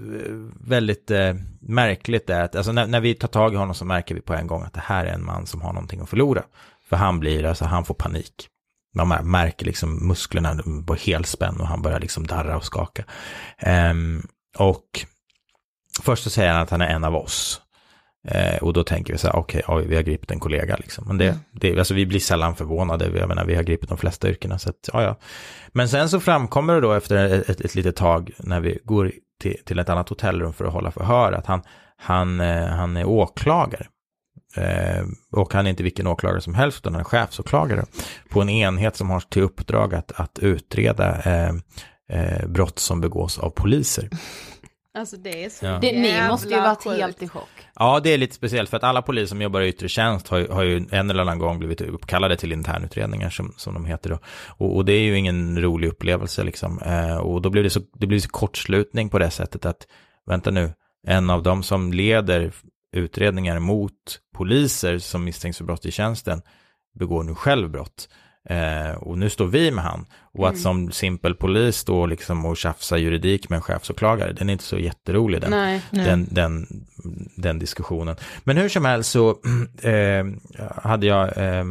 väldigt eh, märkligt är att alltså när, när vi tar tag i honom så märker vi på en gång att det här är en man som har någonting att förlora. För han blir, alltså han får panik. Man mär- märker liksom musklerna på helspänn och han börjar liksom darra och skaka. Ehm, och först så säger han att han är en av oss. Eh, och då tänker vi så här, okej, oj, vi har gripit en kollega liksom. Men det, Mm. det, alltså vi blir sällan förvånade, jag menar, vi har gripit de flesta yrkena, så att, ja, ja. Men sen så framkommer det då efter ett, ett, ett litet tag, när vi går till, till ett annat hotellrum för att hålla förhör, att han, han, eh, han är åklagare. Eh, och han är inte vilken åklagare som helst, utan han är chefsåklagare på en enhet som har till uppdrag att, att utreda eh, eh, brott som begås av poliser. Alltså det är så Ja. Det, ni måste ju varit sjukt. helt i chock. Ja, det är lite speciellt för att alla poliser som jobbar i yttre tjänst har, ju- har ju en eller annan gång blivit uppkallade till internutredningar som, som de heter då. Och, och det är ju ingen rolig upplevelse liksom. Eh, och då blir det så, det blir så kortslutning på det sättet att, vänta nu, en av dem som leder utredningar mot poliser som misstänks för brott i tjänsten begår nu själv brott. Eh, och nu står vi med han. Och att Mm. som simpel polis stå liksom och tjafsa juridik med en chefsåklagare, den är inte så jätterolig den, Nej. Nej. den, den, den diskussionen. Men hur som helst så eh, hade jag eh,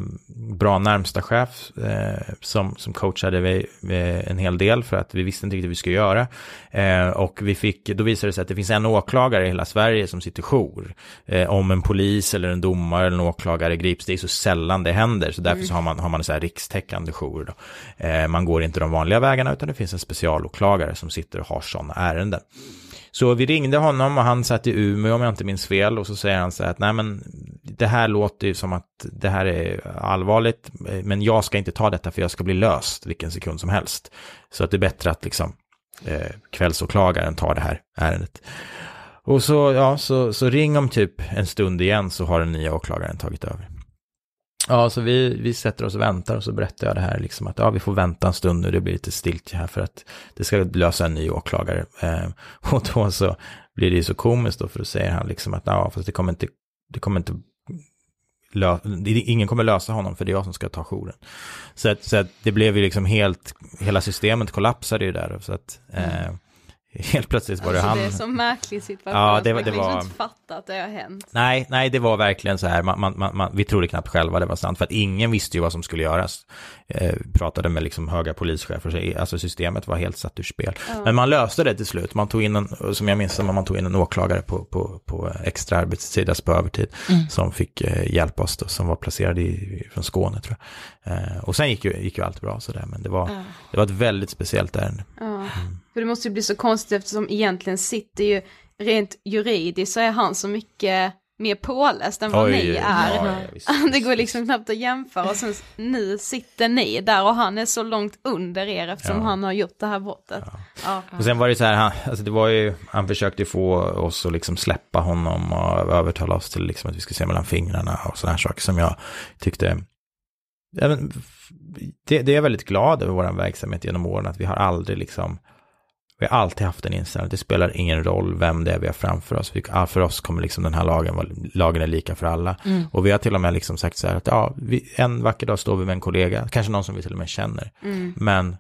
bra närmsta chef eh, som, som coachade vi, eh, en hel del för att vi visste inte riktigt vad vi skulle göra. Eh, och vi fick, då visade det sig att det finns en åklagare i hela Sverige som sitter jour. Eh, om en polis eller en domare eller en åklagare grips, det är så sällan det händer. Så därför Mm. så har man, har man en så här rikstäckande jour. Då. Eh, man går går inte de vanliga vägarna utan det finns en specialåklagare som sitter och har sådana ärenden. Så vi ringde honom och han satt i Umeå om jag inte minns fel och så säger han så här att nej men det här låter ju som att det här är allvarligt men jag ska inte ta detta för jag ska bli löst vilken sekund som helst. Så att det är bättre att liksom eh, kvällsåklagaren tar det här ärendet. Och så, ja, så, så ring om typ en stund igen så har den nya åklagaren tagit över. Ja, så vi, vi sätter oss och väntar och så berättar jag det här liksom att ja, vi får vänta en stund nu, det blir lite stiltje här för att det ska lösa en ny åklagare. Eh, och då så blir det ju så komiskt då för då säger han liksom att ja, fast det kommer inte, det kommer inte lö, ingen kommer lösa honom för det är jag som ska ta jouren. Så att, så att det blev ju liksom helt, hela systemet kollapsade ju där. Så att eh, mm. helt plötsligt var det Alltså, han. det är så märklig situation. Ja, det var- man det kan liksom var- inte fatta att det har hänt. Nej, nej, det var verkligen så här, man, man, man, vi trodde knappt själva det var sant, för att ingen visste ju vad som skulle göras. Eh, pratade med liksom höga polischefer, så, alltså systemet var helt satt ur spel. Ja. Men man löste det till slut, man tog in en, som jag minns det, man tog in en åklagare på, på, på extra arbetstid, alltså på övertid, Mm. som fick eh, hjälpa oss då, som var placerad i, från Skåne tror jag. Eh, och sen gick ju, gick ju allt bra sådär, men det var, Ja. det var ett väldigt speciellt ärende. Ja. För det måste ju bli så konstigt eftersom egentligen sitter ju rent juridiskt så är han så mycket mer påläst än vad Oj, ni är. ja, ja, visst, det går liksom knappt att jämföra och sen nu sitter ni där och han är så långt under er eftersom Ja. han har gjort det här brottet. Och sen var det så här, han, alltså det var ju, han försökte få oss att liksom släppa honom och övertala oss till liksom att vi skulle se mellan fingrarna och sådana här saker som jag tyckte, det, det är jag väldigt glad över vår verksamhet genom åren, att vi har aldrig liksom, vi har alltid haft en inställning, det spelar ingen roll vem det är vi har framför oss, vi, för oss kommer liksom den här lagen, lagen är lika för alla. Mm. Och vi har till och med liksom sagt så här att ja, vi, en vacker dag står vi med en kollega, kanske någon som vi till och med känner, Mm. men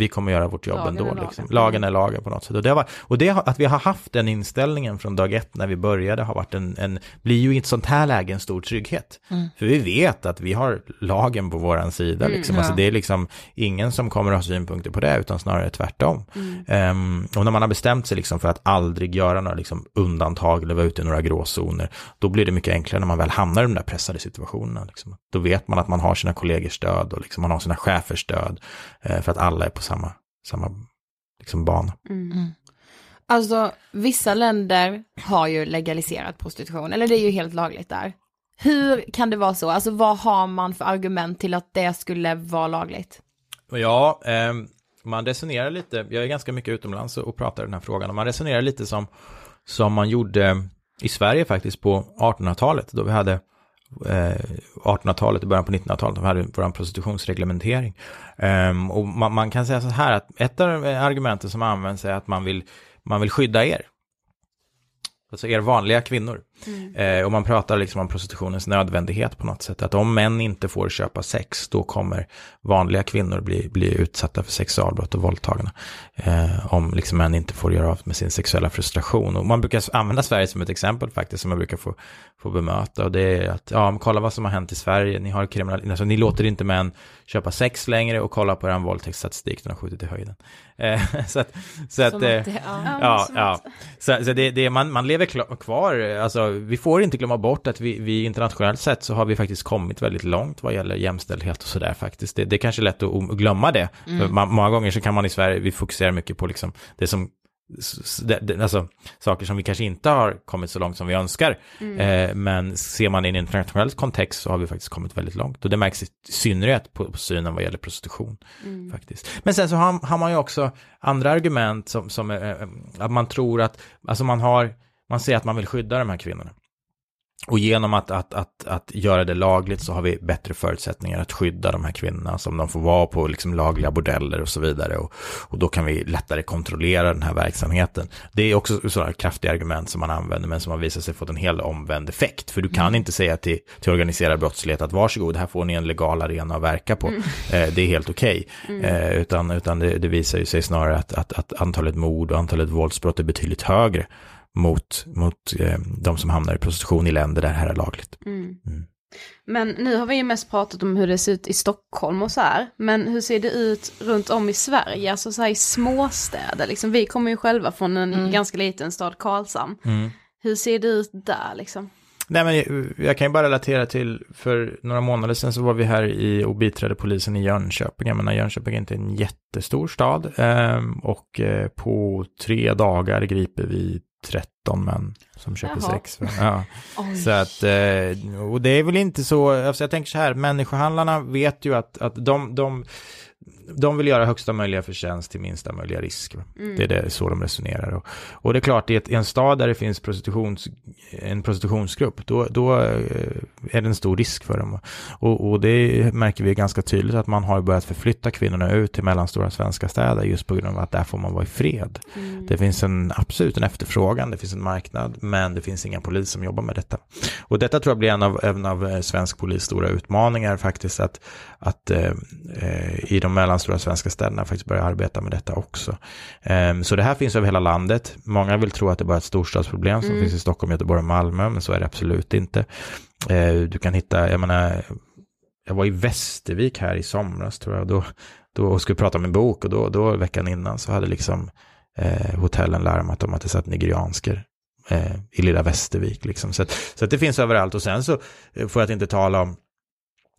vi kommer göra vårt jobb Lagen är ändå. lagen. Liksom. Lagen är lagen på något sätt. Och, det, var, och det, att vi har haft den inställningen från dag ett när vi började har varit en, en blir ju i ett sånt här läge en stor trygghet. Mm. För vi vet att vi har lagen på våran sida. Mm, liksom. ja. alltså, det är liksom ingen som kommer att ha synpunkter på det, utan snarare tvärtom. Mm. Ehm, och när man har bestämt sig liksom för att aldrig göra några liksom undantag eller vara ute i några gråzoner, då blir det mycket enklare när man väl hamnar i de där pressade situationerna. Liksom. Då vet man att man har sina kollegors stöd och liksom man har sina chefers stöd, eh, för att alla är på samma, samma liksom, bana. Mm. Alltså vissa länder har ju legaliserat prostitution, eller det är ju helt lagligt där. Hur kan det vara så? Alltså vad har man för argument till att det skulle vara lagligt? Ja, ehm, man resonerar lite, jag är ganska mycket utomlands och pratar den här frågan, och man resonerar lite som, som man gjorde i Sverige faktiskt på 1800-talet, då vi hade eh, Eh, 1800-talet och början på 1900-talet, de hade vår prostitutionsreglementering. Ehm, och man, man kan säga så här att ett av eh, argumenten som används är att man vill, man vill skydda er. Alltså er vanliga kvinnor. Mm. Eh, och man pratar liksom om prostitutionens nödvändighet på något sätt. Att om män inte får köpa sex, då kommer vanliga kvinnor bli, bli utsatta för sexualbrott och våldtagna. Eh, om liksom män inte får göra av med sin sexuella frustration. Och man brukar använda Sverige som ett exempel faktiskt, som man brukar få, få bemöta. Och det är att, ja, kolla vad som har hänt i Sverige. Ni har kriminal, alltså, ni låter inte män köpa sex längre och kolla på er våldtäktsstatistik, den har skjutit i höjden. Eh, så att, så att, eh, att det- ja. ja, Så, så det, det, man, man lever kvar, alltså vi får inte glömma bort att vi, vi internationellt sett så har vi faktiskt kommit väldigt långt vad gäller jämställdhet och sådär faktiskt. Det, det är kanske lätt att glömma det. Mm. Man, många gånger så kan man i Sverige, vi fokuserar mycket på liksom det som alltså, saker som vi kanske inte har kommit så långt som vi önskar. Mm. Eh, men ser man i en internationell kontext så har vi faktiskt kommit väldigt långt. Och det märks i synnerhet på, på synen vad gäller prostitution. Mm. Faktiskt. Men sen så har, har man ju också andra argument som, som är, eh, att man tror att, alltså man har, man säger att man vill skydda de här kvinnorna. Och genom att, att, att, att göra det lagligt så har vi bättre förutsättningar att skydda de här kvinnorna som de får vara på liksom lagliga bordeller och så vidare. Och, och då kan vi lättare kontrollera den här verksamheten. Det är också sådana kraftiga argument som man använder men som har visat sig fått en hel omvänd effekt. För du kan Mm. inte säga till, till organiserad brottslighet att varsågod, här får ni en legal arena att verka på. Mm. Eh, det är helt okej. Mm. Eh, utan utan det, det visar ju sig snarare att, att, att antalet mord och antalet våldsbrott är betydligt högre mot, mot eh, de som hamnar i prostitution i länder där det här är lagligt. Mm. Men nu har vi ju mest pratat om hur det ser ut i Stockholm och så här. Men hur ser det ut runt om i Sverige, alltså så här i småstäder liksom. Vi kommer ju själva från en Mm. ganska liten stad, Karlshamn. Mm. Hur ser det ut där liksom? Nej, men jag, jag kan ju bara relatera till, för några månader sedan så var vi här i och biträdde polisen i Jönköping. Jag menar, Jönköping är inte en jättestor stad. ehm, och eh, på tre dagar griper vi 13 män som köper Jaha. sex. Ja. Så att, eh, och det är väl inte så, alltså jag tänker så här, människohandlarna vet ju att, att de, de, de vill göra högsta möjliga förtjänst till minsta möjliga risk. Mm. Det är det, så de resonerar. Och, och det är klart, i, ett, i en stad där det finns prostitutions, en prostitutionsgrupp, då, då eh, är det en stor risk för dem. Och, och det märker vi ganska tydligt att man har börjat förflytta kvinnorna ut till mellanstora svenska städer just på grund av att där får man vara i fred. Mm. Det finns en absolut en efterfrågan, det finns en marknad, men det finns inga polis som jobbar med detta. Och detta tror jag blir en av, en av eh, svensk polis stora utmaningar faktiskt, att, att eh, eh, i de mellanstora svenska städerna faktiskt börja arbeta med detta också. Eh, så det här finns över hela landet. Många vill tro att det bara är ett storstadsproblem som Mm. finns i Stockholm, Göteborg och Malmö, men så är det absolut inte. Eh, du kan hitta, jag menar, jag var i Västervik här i somras tror jag, då, då skulle prata om en bok och då, då veckan innan så hade liksom eh, hotellen larmat om att det satt nigeriansker eh, i lilla Västervik. Liksom. Så, att, så att det finns överallt och sen så eh, får jag inte tala om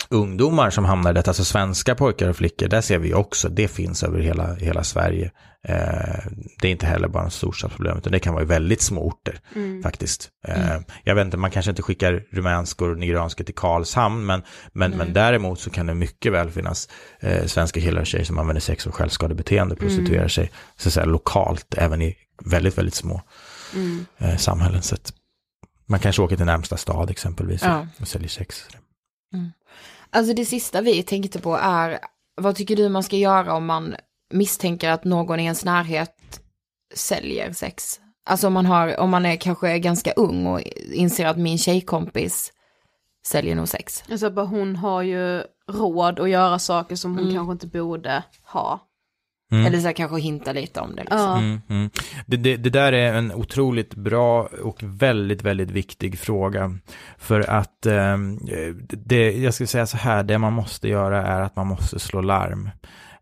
ungdomar som hamnar i detta, alltså svenska pojkar och flickor, där ser vi också, det finns över hela, hela Sverige. Eh, det är inte heller bara en storstadsproblem, utan det kan vara i väldigt små orter Mm. faktiskt. Eh, Mm. Jag vet inte, man kanske inte skickar rumänskor och nigerianskor till Karlshamn, men, men, Nej. men däremot så kan det mycket väl finnas eh, svenska killar och tjejer som använder sex och självskadebeteende, prostituerar Mm. sig så att säga, lokalt, även i väldigt, väldigt små Mm. eh, samhällen. Så man kanske åker till närmsta stad exempelvis Ja. och säljer sex. Alltså det sista vi tänkte på är, vad tycker du man ska göra om man misstänker att någon i ens närhet säljer sex? Alltså om man, har, om man är kanske ganska ung och inser att min tjejkompis säljer nog sex. Alltså bara hon har ju råd att göra saker som hon Mm. kanske inte borde ha. Mm. Eller så här, kanske hinta lite om det. Liksom. Ja. Mm, mm. Det, det, det där är en otroligt bra och väldigt, väldigt viktig fråga. För att eh, det, jag skulle säga så här, det man måste göra är att man måste slå larm.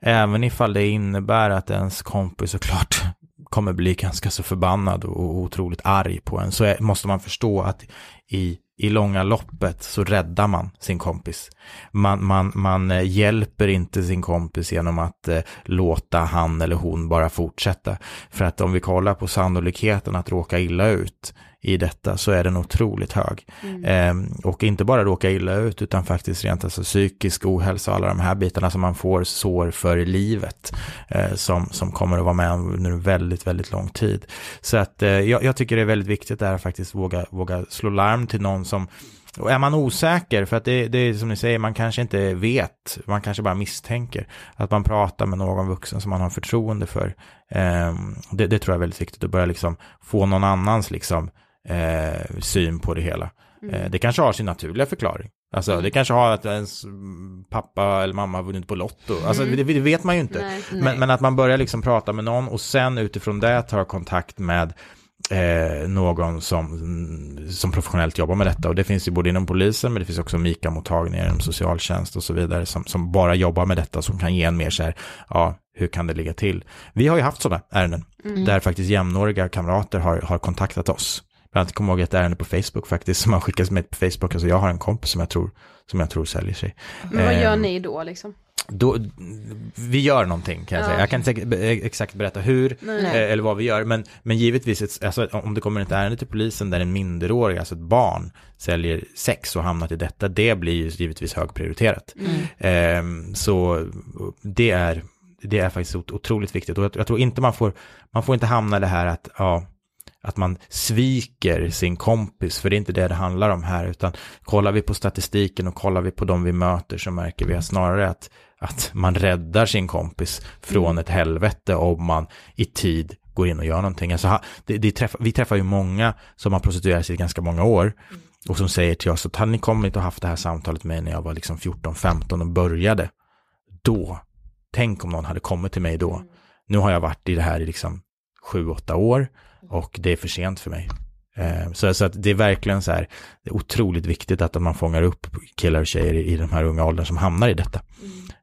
Även ifall det innebär att ens kompis såklart kommer bli ganska så förbannad och otroligt arg på en, så är, måste man förstå att i, i långa loppet så räddar man sin kompis. Man, man, man eh, hjälper inte sin kompis genom att eh, låta han eller hon bara fortsätta. För att om vi kollar på sannolikheten att råka illa ut i detta så är den otroligt hög. Mm. Ehm, och inte bara råka illa ut utan faktiskt rent alltså psykisk ohälsa och alla de här bitarna som man får sår för i livet eh, som, som kommer att vara med under väldigt, väldigt lång tid. Så att eh, jag, jag tycker det är väldigt viktigt där att faktiskt våga, våga slå larm till någon som och är man osäker, för att det, det är som ni säger, man kanske inte vet, man kanske bara misstänker, att man pratar med någon vuxen som man har förtroende för. Ehm, det, det tror jag är väldigt viktigt, att börja liksom få någon annans liksom, eh, syn på det hela. Mm. Eh, det kanske har sin naturliga förklaring. Alltså det kanske har att ens pappa eller mamma har vunnit på Lotto. Alltså Mm. det, det vet man ju inte. Nej. Nej. Men, men att man börjar liksom prata med någon och sen utifrån det tar kontakt med eh, någon som, som professionellt jobbar med detta. Och det finns ju både inom polisen men det finns också MIKA-mottagningar inom socialtjänst och så vidare som, som bara jobbar med detta som kan ge en mer så här, ja, hur kan det ligga till? Vi har ju haft sådana ärenden Mm. där faktiskt jämnåriga kamrater har, har kontaktat oss. Bland annat kommer jag ihåg ett ärende på Facebook faktiskt som har skickats med på Facebook. Alltså jag har en kompis som jag tror, som jag tror säljer sig. Men vad gör Ehm, ni då liksom? då, vi gör någonting kan jag Ja. säga. Jag kan inte exakt berätta hur Nej. eh, eller vad vi gör. Men, men givetvis, ett, alltså, om det kommer ett ärende till polisen där en minderårig, alltså ett barn, säljer sex och hamnat i detta, det blir ju givetvis högprioriterat. Mm. Ehm, så det är, det är faktiskt ot- otroligt viktigt. Och jag, jag tror inte man får, man får inte hamna i det här att, ja, att man sviker sin kompis, för det är inte det det handlar om här, utan kollar vi på statistiken och kollar vi på de vi möter så märker vi att snarare att, att man räddar sin kompis från Mm. ett helvete om man i tid går in och gör någonting. Alltså, det, det träffar, vi träffar ju många som har prostituerat sig i ganska många år och som säger till oss att hade ni kommit och haft det här samtalet med mig när jag var liksom 14-15 och började, då, tänk om någon hade kommit till mig då. Nu har jag varit i det här i liksom 7-8 år och det är för sent för mig. Eh, Så, så att det är verkligen så här, det är otroligt viktigt att man fångar upp killar och tjejer i, i de här unga åldern som hamnar i detta.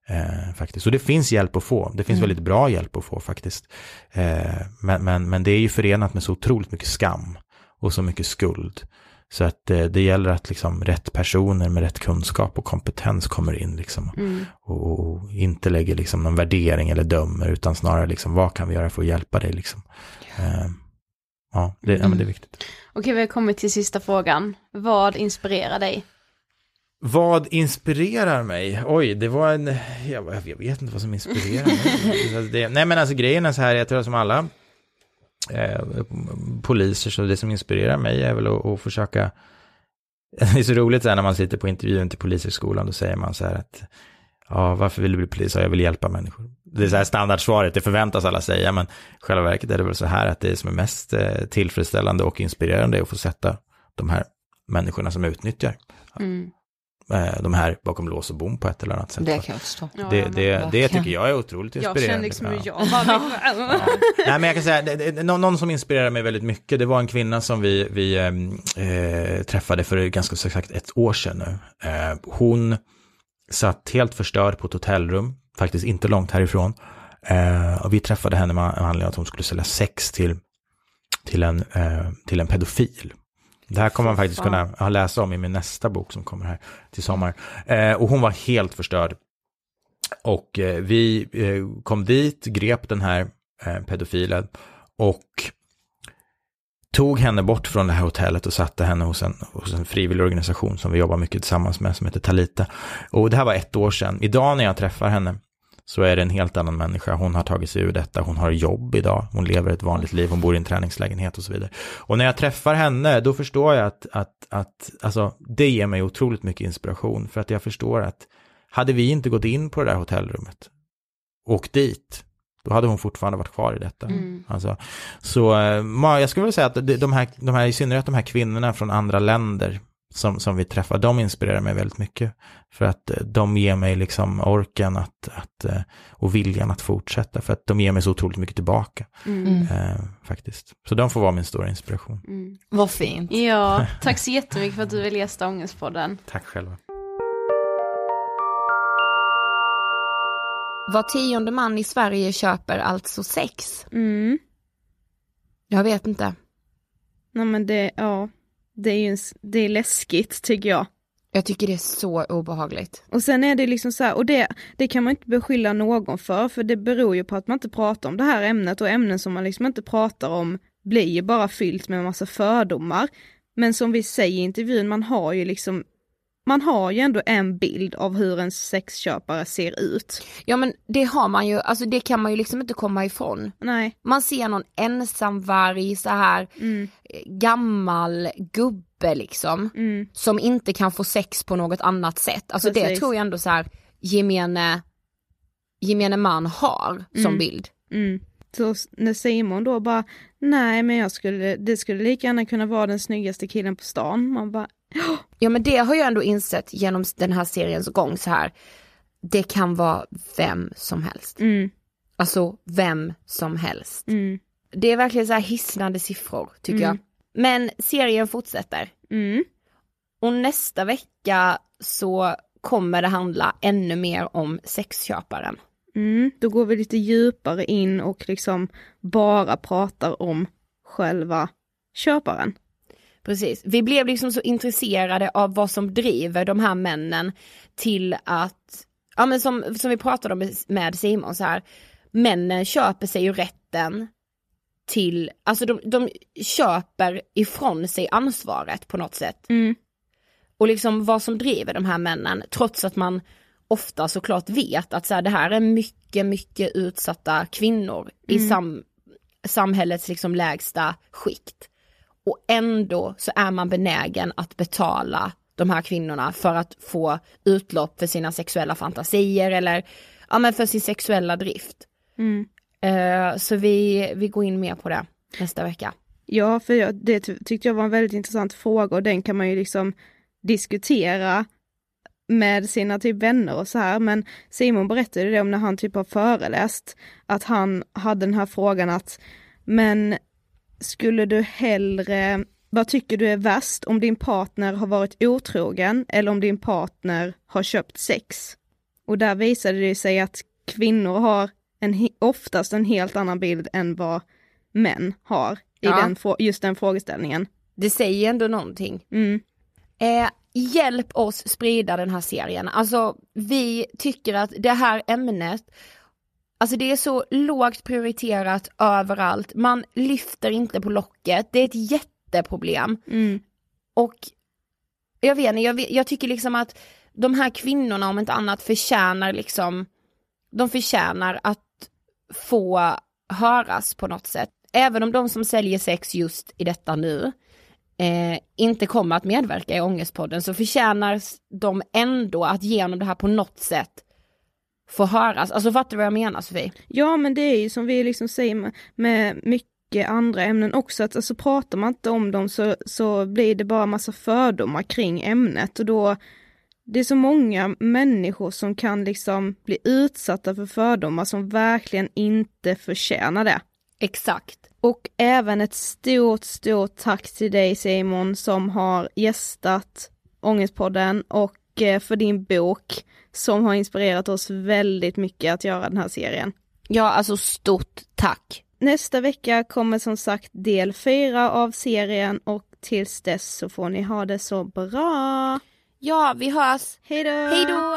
Eh, faktiskt. Och det finns hjälp att få, det finns Mm. väldigt bra hjälp att få faktiskt. Eh, men, men, men det är ju förenat med så otroligt mycket skam och så mycket skuld. Så att eh, det gäller att liksom rätt personer med rätt kunskap och kompetens kommer in liksom. Mm. Och, och inte lägger liksom någon värdering eller dömer utan snarare liksom vad kan vi göra för att hjälpa dig liksom. Eh, ja, det, ja, men det är viktigt. Okej, vi har kommit till sista frågan. Vad inspirerar dig? Vad inspirerar mig? Oj, det var en, jag, jag vet inte vad som inspirerar mig. Så det, nej men alltså grejen är så här, jag tror som alla eh, poliser, så det som inspirerar mig är väl att, att försöka, det är så roligt så här när man sitter på intervjun till polishögskolan, då säger man så här att, ja varför vill du bli polis? Ja, jag vill hjälpa människor. Det är så här standardsvaret, det förväntas alla säga, men själva verket är det väl så här att det som är mest eh, tillfredsställande och inspirerande är att få sätta de här människorna som utnyttjar Mm. eh, de här bakom lås och bom på ett eller annat sätt. Det kan jag förstå. Ja, Det, ja, det, det verkligen. tycker jag är otroligt Jag inspirerande. känner liksom hur Ja. jag var mig själv. Nej men jag kan säga, det, det, någon, någon som inspirerar mig väldigt mycket, det var en kvinna som vi, vi eh, träffade för ganska exakt ett år sedan nu. Eh, hon satt helt förstörd på ett hotellrum, faktiskt inte långt härifrån. Eh, och vi träffade henne med anledning av att hon skulle sälja sex till, till, en, eh, till en pedofil. Det här kommer man faktiskt kunna läsa om i min nästa bok som kommer här till sommar. Eh, och hon var helt förstörd. Och eh, vi eh, kom dit, grep den här eh, pedofilen och tog henne bort från det här hotellet och satte henne hos en, hos en frivillig organisation som vi jobbar mycket tillsammans med som heter Talita. Och det här var ett år sedan. Idag när jag träffar henne så är det en helt annan människa. Hon har tagit sig ur detta, hon har jobb idag, hon lever ett vanligt liv, hon bor i en träningslägenhet och så vidare. Och när jag träffar henne, då förstår jag att, att, att alltså, det ger mig otroligt mycket inspiration, för att jag förstår att hade vi inte gått in på det där hotellrummet, åkt dit, då hade hon fortfarande varit kvar i detta. Mm. Alltså, så eh, jag skulle vilja säga att de här, de här, i synnerhet de här kvinnorna från andra länder som, som vi träffar, de inspirerar mig väldigt mycket. För att eh, de ger mig liksom orken att, att, eh, och viljan att fortsätta, för att de ger mig så otroligt mycket tillbaka. Mm. Eh, faktiskt. Så de får vara min stora inspiration. Mm. Vad fint. Ja, tack så jättemycket för att du ville gästa Ångestpodden. Tack själva. Var tionde man i Sverige köper alltså sex. Mm. Jag vet inte. Nej men det, ja, det är ju det är läskigt tycker jag. Jag tycker det är så obehagligt. Och sen är det liksom så här, och det, det kan man inte beskylla någon för, för det beror ju på att man inte pratar om det här ämnet och ämnen som man liksom inte pratar om blir ju bara fyllt med en massa fördomar. Men som vi säger i intervjun, man har ju liksom, man har ju ändå en bild av hur en sexköpare ser ut. Ja men det har man ju, alltså det kan man ju liksom inte komma ifrån. Nej. Man ser någon ensamvarg så här Mm. eh, gammal gubbe liksom. Mm. Som inte kan få sex på något annat sätt. Alltså det Precis. tror jag ändå så här gemene, gemene man har som Mm. bild. Mm. Så när Simon då bara, nej men jag skulle, det skulle lika gärna kunna vara den snyggaste killen på stan. Man bara, Ja men det har jag ändå insett genom den här seriens gång så här. Det kan vara vem som helst. mm, Alltså vem som helst. mm, Det är verkligen så här hisnande siffror tycker Mm. jag. Men serien fortsätter. mm, Och nästa vecka så kommer det handla ännu mer om sexköparen. mm. Då går vi lite djupare in och liksom bara pratar om själva köparen. Precis, vi blev liksom så intresserade av vad som driver de här männen till att, ja men som, som vi pratade om med Simon så här, männen köper sig ju rätten till, alltså de, de köper ifrån sig ansvaret på något sätt. Mm. Och liksom vad som driver de här männen, trots att man ofta såklart vet att så här, det här är mycket, mycket utsatta kvinnor i Mm. sam, samhällets liksom lägsta skikt. Och ändå så är man benägen att betala de här kvinnorna för att få utlopp för sina sexuella fantasier eller ja men för sin sexuella drift. Mm. Eh, så vi, vi går in mer på det nästa vecka. Ja, för jag, det tyckte jag var en väldigt intressant fråga och den kan man ju liksom diskutera med sina typ vänner och så här, men Simon berättade det om när han typ har föreläst, att han hade den här frågan att, men skulle du hellre, vad tycker du är värst om din partner har varit otrogen eller om din partner har köpt sex? Och där visade det sig att kvinnor har en, oftast en helt annan bild än vad män har i Ja. den, just den frågeställningen. Det säger ändå någonting. Mm. Eh, hjälp oss sprida den här serien. Alltså vi tycker att det här ämnet, alltså det är så lågt prioriterat överallt. Man lyfter inte på locket. Det är ett jätteproblem. Mm. Och jag vet inte, jag, jag tycker liksom att de här kvinnorna om inte annat förtjänar liksom, de förtjänar att få höras på något sätt. Även om de som säljer sex just i detta nu eh, inte kommer att medverka i Ångestpodden så förtjänar de ändå att genom det här på något sätt få höras. Alltså fattar du vad jag menar Sofie? Ja men det är ju som vi liksom säger med, med mycket andra ämnen också, att alltså pratar man inte om dem så, så blir det bara massa fördomar kring ämnet och då det är så många människor som kan liksom bli utsatta för fördomar som verkligen inte förtjänar det. Exakt. Och även ett stort, stort tack till dig Simon som har gästat Ångestpodden och eh, för din bok som har inspirerat oss väldigt mycket att göra den här serien. Ja, alltså stort tack. Nästa vecka kommer som sagt del fyra av serien och tills dess så får ni ha det så bra. Ja, vi hörs. Hejdå! Hejdå!